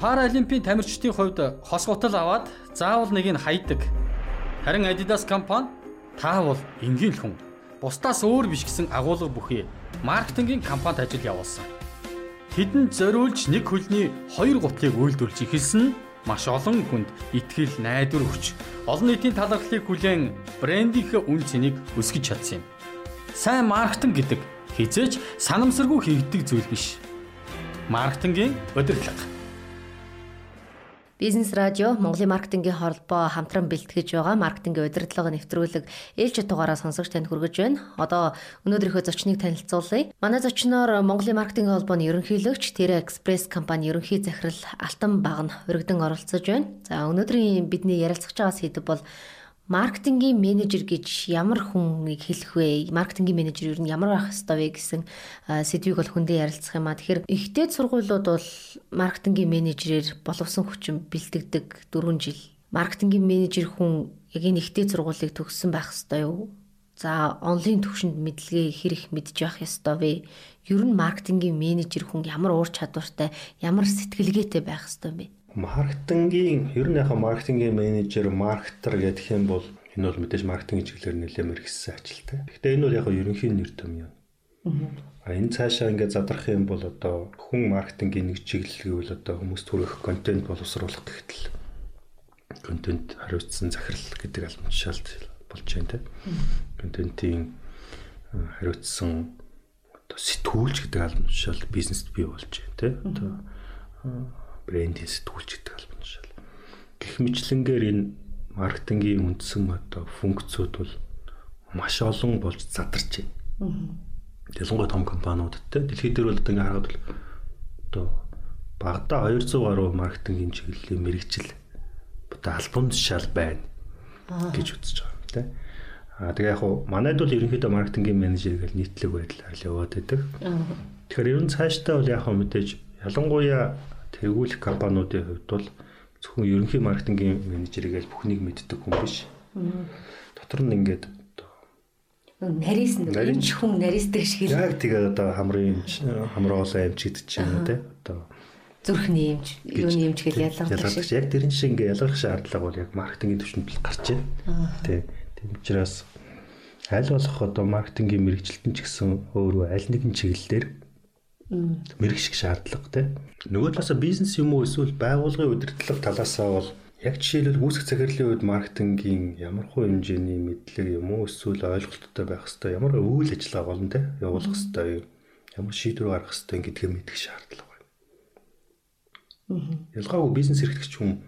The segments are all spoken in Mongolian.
Паралимпийн тамирчдын хувьд хос гутал аваад заавал нэг нь хайдаг. Харин Adidas компани таавал энгийн хүн бусдаас өөр биш гэсэн агуулга бүхий маркетингийн компанид ажил явуулсан. Тэдэнд зориулж нэг хөлний хоёр гутлыг үйлдвэрлэж эхэлсэн нь маш олон хүнд итгэл найдвар өгч олон нийтийн талархлыг хүлээн брендийнхээ үн цэнийг өсгөж чадсан юм. Сайн маркетинг гэдэг хизээч санамсаргүй хийгддэг зүйл биш. Маркетингийн удирдлага Бизнес радио Монголын маркетингийн холбоо хамтран бэлтгэж байгаа маркетингийн удирдлага нэвтрүүлэг ээлж дугаараа сонсогч танд хүргэж байна. Одоо өнөөдрийнхөө зочныг танилцуулъя. Манай зочноор Монголын маркетингийн холбооны ерөнхийлөгч Тэра Экспресс компани ерөнхий захирал Алтан Багн өргөдөн оролцож байна. За өнөөдрийн бидний ярилцах байгаа сэдэв бол маркетингийн менежер гэж ямар хүнийг хэлэх вэ? Маркетингийн менежер юу нь ямар байх ёстой вэ гэсэн сэдвийг бол хүндээ ярилцах юм а. Тэгэхээр ихтэй сургуулиуд бол маркетингийн менежерээр боловсон хүчин бэлтгэдэг 4 жил. Маркетингийн менежер хүн яг энэ ихтэй сургуулийг төгссөн байх ёстой юу? За онлайн төвшөнд мэдлэгээ хэр их мэдж явах ёстой вэ? Ер нь маркетингийн менежер хүн ямар уур чадвартай, ямар сэтгэлгээтэй байх ёстой вэ? Маркетингийн ер нь яхаа маркетингийн менежер, маркетер гэдэг юм бол энэ бол мэдээж маркетинг чиглэлээр нэлээд мэрэгсэн ажилтай. Гэхдээ энэ бол яг ерөнхий нэр том юм. А энэ цаашаа ингээд задрах юм бол одоо хүн маркетингийн нэг чиглэл гэвэл одоо хүмүүс төрөх контент боловсруулах гэхтэл контент хариуцсан захирал гэдэг албан болж байна те. Контентын хариуцсан одоо сэтгүүлч гэдэг албан тушаал бизнест бий болж байна те. Одоо брендинг сэтгүүлч гэдэг албан тушаал. Гэх мэтлэнгээр энэ маркетингийн үндсэн одоо функцүүд бол маш олон болж задарч байна. Ялангуяа том компаниудад те дэлхийд дээр бол одоо ингэ харахад бол одоо багада 200 гаруй маркетингийн чиглэлийн мэрэгжил одоо албан тушаал байна гэж үзэж байгаа те. Аа тэгээ яг хуу манайд бол ерөнхийдөө маркетингийн менежер гэж нийтлэг байдлаар л яваад байдаг. Тэгэхээр ер нь цаашдаа бол яг хөө мэдээж ялангуяа Тэгвэл компаниудын хувьд бол зөвхөн ерөнхий маркетингийн менежерийг бүхнийг мэддэг хүн биш. Дотор нь ингээд нарийнс нарийн хүн нарийнсдаг шиг л яг тэгээ одоо хамрын хамруулаа эмч гэдэг чинь тий одоо зүрхний эмч юуны эмч гэж ялгардаг шиг. яг тэрэн шиг ингээ ялгарх шаардлага бол яг маркетингийн төвшөнд л гарч байна тий тийм учраас аль болох одоо маркетингийн мэрэгчлэлтэн ч гэсэн өөрөө аль нэгэн чиглэлээр мэрэгших шаардлага тий. Нөгөө талаас бизнес юм уу эсвэл байгууллагын удирдлага талаасаа бол яг жишээлбэл үүсгэх захирлын үед маркетингийн ямар хуу хэмжээний мэдлэг юм уу эсвэл ойлголттой байх хэвээр ямар үйл ажиллагаа болон тий явуулах хэвээр ямар шийдвэр гаргах хэвээр гэдгийг мэдэх шаардлага байна. Ялгаагүй бизнес эрхлэгч хүн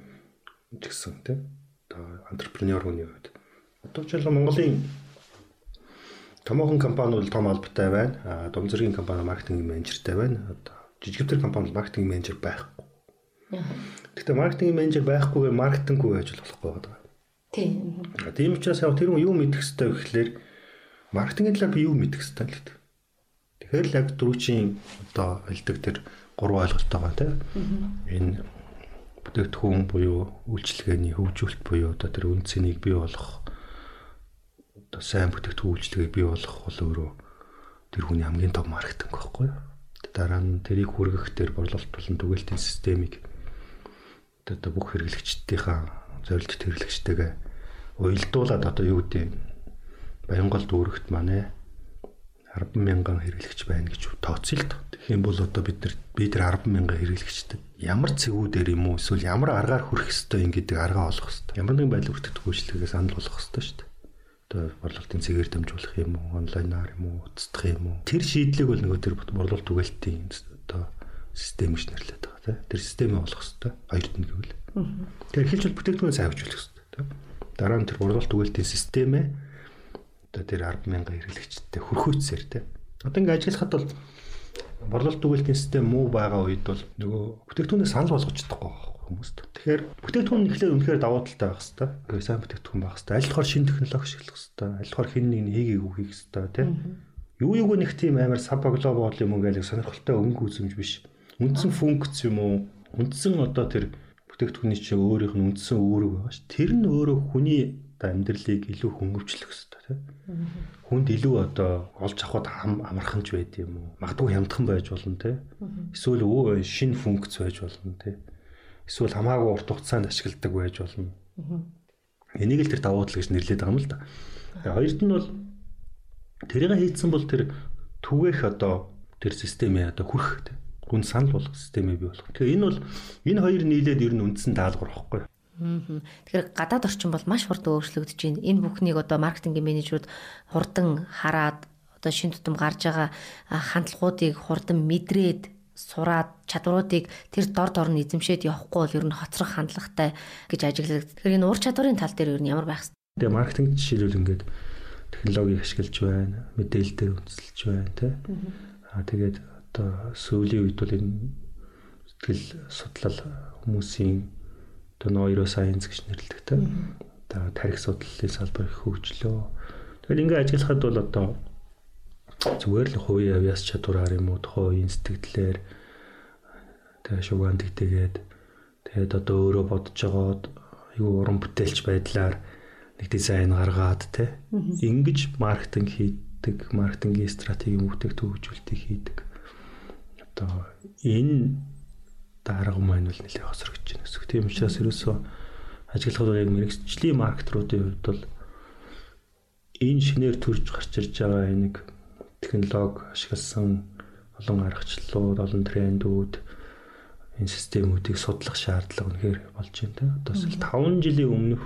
ч гэсэн тий одоо антрепренер хүний үед одоо жишээлбэл Монголын Томоохон компаниуд том албатай байна. А дом зэргийн компани маркетинг менежертэй байна. Одоо жижигтэр компанид маркетинг менежер байхгүй. Гэхдээ маркетинг менежер байхгүйгээр маркетинггүй байж болохгүй байгаа. Тийм. Тийм учраас яг тэр хүн юу мэдэх хэвтэй гэхлээр маркетингийн талаар би юу мэдэх хэвтэй л гэдэг. Тэгэхээр л яг дөрвчийн одоо хэлдэг тэр гурван ойлголт байгаа тийм. Энэ бүтээгдэхүүн буюу үйлчилгээний хөгжүүлэлт буюу одоо тэр үн цэнийг бий болгох одоо сайн бүтээгдэхүүн үйлчлэгийг бий болгох бол өөрөө тэр хүний хамгийн том маркетинг байхгүй юу? Дараа нь тэрийг хүргэх тэр борлуулалт болон түгээлтийн системийг одоо бүх хэрэглэгчдийнхаа зорилт хэрэглэгчтэйгээ уялдуулаад одоо юу гэдэг Баянгол дүүрэгт манай 10 мянган хэрэглэгч байна гэж тооцъё л. Тэгэх юм бол одоо бид нар бид нар 10 мянган хэрэглэгчтэй ямар цэгүүдээр юм уу эсвэл ямар аргаар хүрэх ёстой юм гэдэг аргаа олох ёстой. Ямар нэгэн байдлаар хүртэх төлөвчлөгөөс санал болгох ёстой шүү дээ одоо борлуулалтын цэгээр дамжуулах юм уу, онлайнаар юм уу, уцдах юм уу. Тэр шийдлийг бол нөгөө тэр борлуулалт түгэлтийн одоо систем гэж нэрлэдэг байгаа тийм. Тэр системээ олох хэрэгтэй. Хоёрт нь гэвэл. Тэр эхэлж бол бүтээгдэхүүнээ сайн хөгжүүлэх хэрэгтэй тийм. Дараа нь тэр борлуулалт түгэлтийн системээ одоо тэр 100000 хэрэглэгчтэй хөрхөөцсээр тийм. Одоо ингэ ажиллахад бол борлуулалт түгэлтийн систем муу байгаа үед бол нөгөө бүтээгдэхүүнээ санал болгож чадахгүй хүмүүст. Тэгэхээр бүтээгдэхүүн нь ихлээр үнэхээр давуу талтай байх хэвээр. Сайн бүтээгдэхүүн байх хэвээр. Аль болохоор шинэ технологи ашиглах хэвээр. Аль болохоор хин нэг хийгээгүй хийх хэвээр тийм. Юу юуг нэг тийм амар сапа глобал юм гэж сонирхолтой өнгө үзэмж биш. Үндсэн функц юм уу? Үндсэн одоо тэр бүтээгдэхүүний чинь өөрийнх нь үндсэн үүрэг байгаа ш. Тэр нь өөрөө хүний амьдралыг илүү хөнгөвчлөх хэвээр тийм. Хүнд илүү одоо олж авахд амарханч байд юм уу? Магадгүй хямдхан байж болно тийм. Эсвэл өө шинэ функц байж болно тийм эсвэл хамаагүй урт хугацаанд ашигладаг байж болно. Энийг л тэр давуудлага гэж нэрлэдэг юм л да. Тэгээ хоёрт нь бол тэрийг хийцэн бол тэр түгээх одоо тэр системээ одоо хүрх гүн санал болох системээ бий болох. Тэгээ энэ бол энэ хоёр нийлээд ер нь үндсэн даалгавар واخхой. Тэгэхээр гадаад орчин бол маш хурдан өөрчлөгдөж байна. Энэ бүхнийг одоо маркетингийн менежерүүд хурдан хараад одоо шин тутам гарч байгаа хандлагуудыг хурдан мэдрээд сураад чадваруудыг тэр дор дор нь эзэмшээд явахгүй бол ер нь хоцрох хандлагатай гэж ажигладаг. Тэгэхээр энэ ур чадварын тал дээр ер нь ямар байх вэ? Тэгээ маркетинг жишээлбэл ингээд технологиг ашиглаж байна, мэдээлэл дээр үндэслэж байна, тэ. Аа тэгээд одоо сүүлийн үед бол энэ сэтгэл судлал хүмүүсийн одоо нойросайенс гэж нэрлэдэг тэ. Одоо тарих судлалын салбар хөгжлөө. Тэгэхээр ингээд ажиллахад бол одоо зүгээр л хувийн авьяас чадвараар юм уу? Тухайн үеийн сэтгэлээр тэгээ шугаан тэгтэйгээд тэгээд одоо өөрөө бодож байгаад юу уран бүтээлч байдлаар нэг дизайн гаргаад те ингэж маркетинг хийдэг маркетингийн стратеги бүтээгдэхүүн хөгжүүлэлтийг хийдэг. Одоо энэ дарга маань бол нэлээд хосрогч байна. Гэсэн. Тийм учраас ерөөсөө ажиглахад яг мэрэгчлийн маркетруудын хувьд бол энэ шинээр төрж гарч ирж байгаа нэг технологи ашигласан олон аргачлалууд, олон трендүүд энэ системүүдийг судлах шаардлага үнэхээр болж байна. Одоо 5 жилийн өмнөх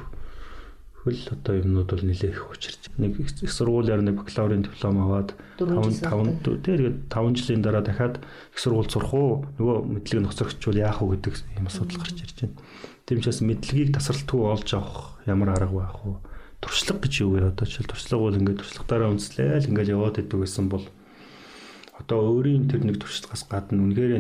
хөл одоо юмнууд бол нэлээх их учирч. Нэг их сургуулиар нэг бакалаврын диплом аваад 5 5 тэгээд 5 жилийн дараа дахиад их сургууль сурах уу? Нөгөө мэдлэг нөхцөгчвөл яах вэ гэдэг юм асуудал гарч ирж байна. Тийм учраас мэдлэгийг тасралтгүй олж авах ямар арга байх вэ? туршлага гэж юу вэ? Одоо жишээл туршлага бол ингээд туршлагатаараа үндэслээл ингээд яваад идэв гэсэн бол одоо өөрийн тэр нэг туршлагаас гадна үнэхээр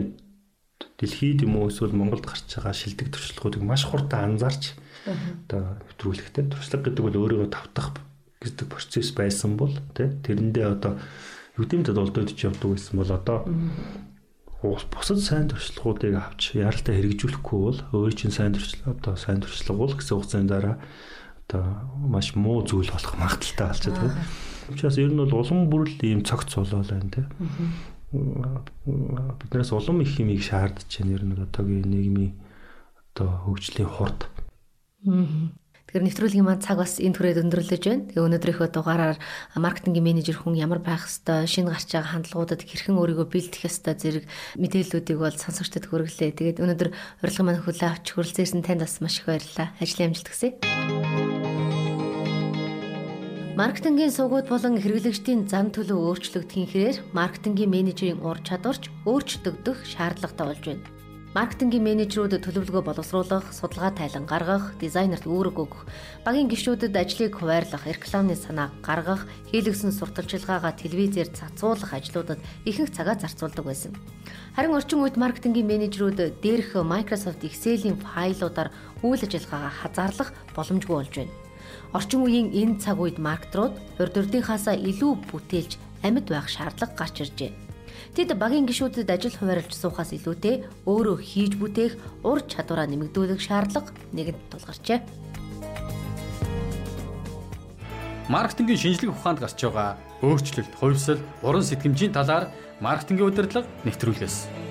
дэлхийд юм уу эсвэл Монголд гарч байгаа шилдэг туршлагуудыг маш хурдан анзаарч одоо нэвтрүүлэхтэй туршлага гэдэг бол өөрийгөө тавтах гэдэг процесс байсан бол тэрэндээ одоо юудимдэд олдоод явдаг байсан бол одоо бусад сайн туршлагуудыг авч яралтай хэрэгжүүлэхгүй бол өөр чинь сайн туршлага одоо сайн туршлага бол гэсэн хугацааны дараа одоо маш муу зүйл болох магадaltaй болчиход байна. Учираас ер нь бол улам бүрл ийм цогц болоо байна те. Биднээс улам их юмыг шаардж байна ер нь одоогийн нийгмийн одоо хөгжлийн хурд. Тэгэхээр нэвтрүүлгийн маань цаг бас энэ түрээд өндөрлөж байна. Тэгээ өнөөдрийнхөө дугаараар маркетингийн менежер хүн ямар байх хэвээр шинэ гарч байгаа хандлагуудад хэрхэн өөрийгөө бэлдэх хэвээр зэрэг мэдээллүүдийг бол сонсогчдод хүргэлээ. Тэгээд өнөөдөр урилга маань хүлээ авч хүрэлцээрсэн танд бас маш их баярлалаа. Ажлын амжилт хүсье. Маркетингийн сувгууд болон хэрэглэгчдийн зам төлөв өөрчлөгдөхийн хэрээр маркетингийн менежерийн ур чадварч өөрчлөгдөх шаардлагатай болж байна. Маркетингийн менежерүүд төлөвлөгөө боловсруулах, судалгаа тайлан гаргах, дизайнерт үүрэг өгөх, багийн гишүүдэд ажлыг хуваарлах, рекламны санаа гаргах, хийлгсэн сурталчилгаагаа телевизээр цацуулах ажлуудад ихэнх цагаа зарцуулдаг байсан. Харин орчин үед маркетингийн менежерүүд дээрх Microsoft Excel-ийн файлуудаар үйл ажиллагаагаа хазаарлах боломжгүй болж байна. Орчин үеийн энэ цаг үед маркетрууд урд урдынхаасаа илүү бүтээлж амьд байх шаардлага гарч иржээ. Тэд багийн гишүүдэд ажил хуваарлж суухаас илүүтэй өөрөө хийж бүтээх ур чадвараа нэмэгдүүлэх шаардлага нэгэнт тулгарчээ. Маркетингийн шинжлэх ухаанд гарч байгаа өөрчлөлт, хувьсэл, уран сэтгэмжийн талаар маркетингийн удирдлага нэвтрүүлгээс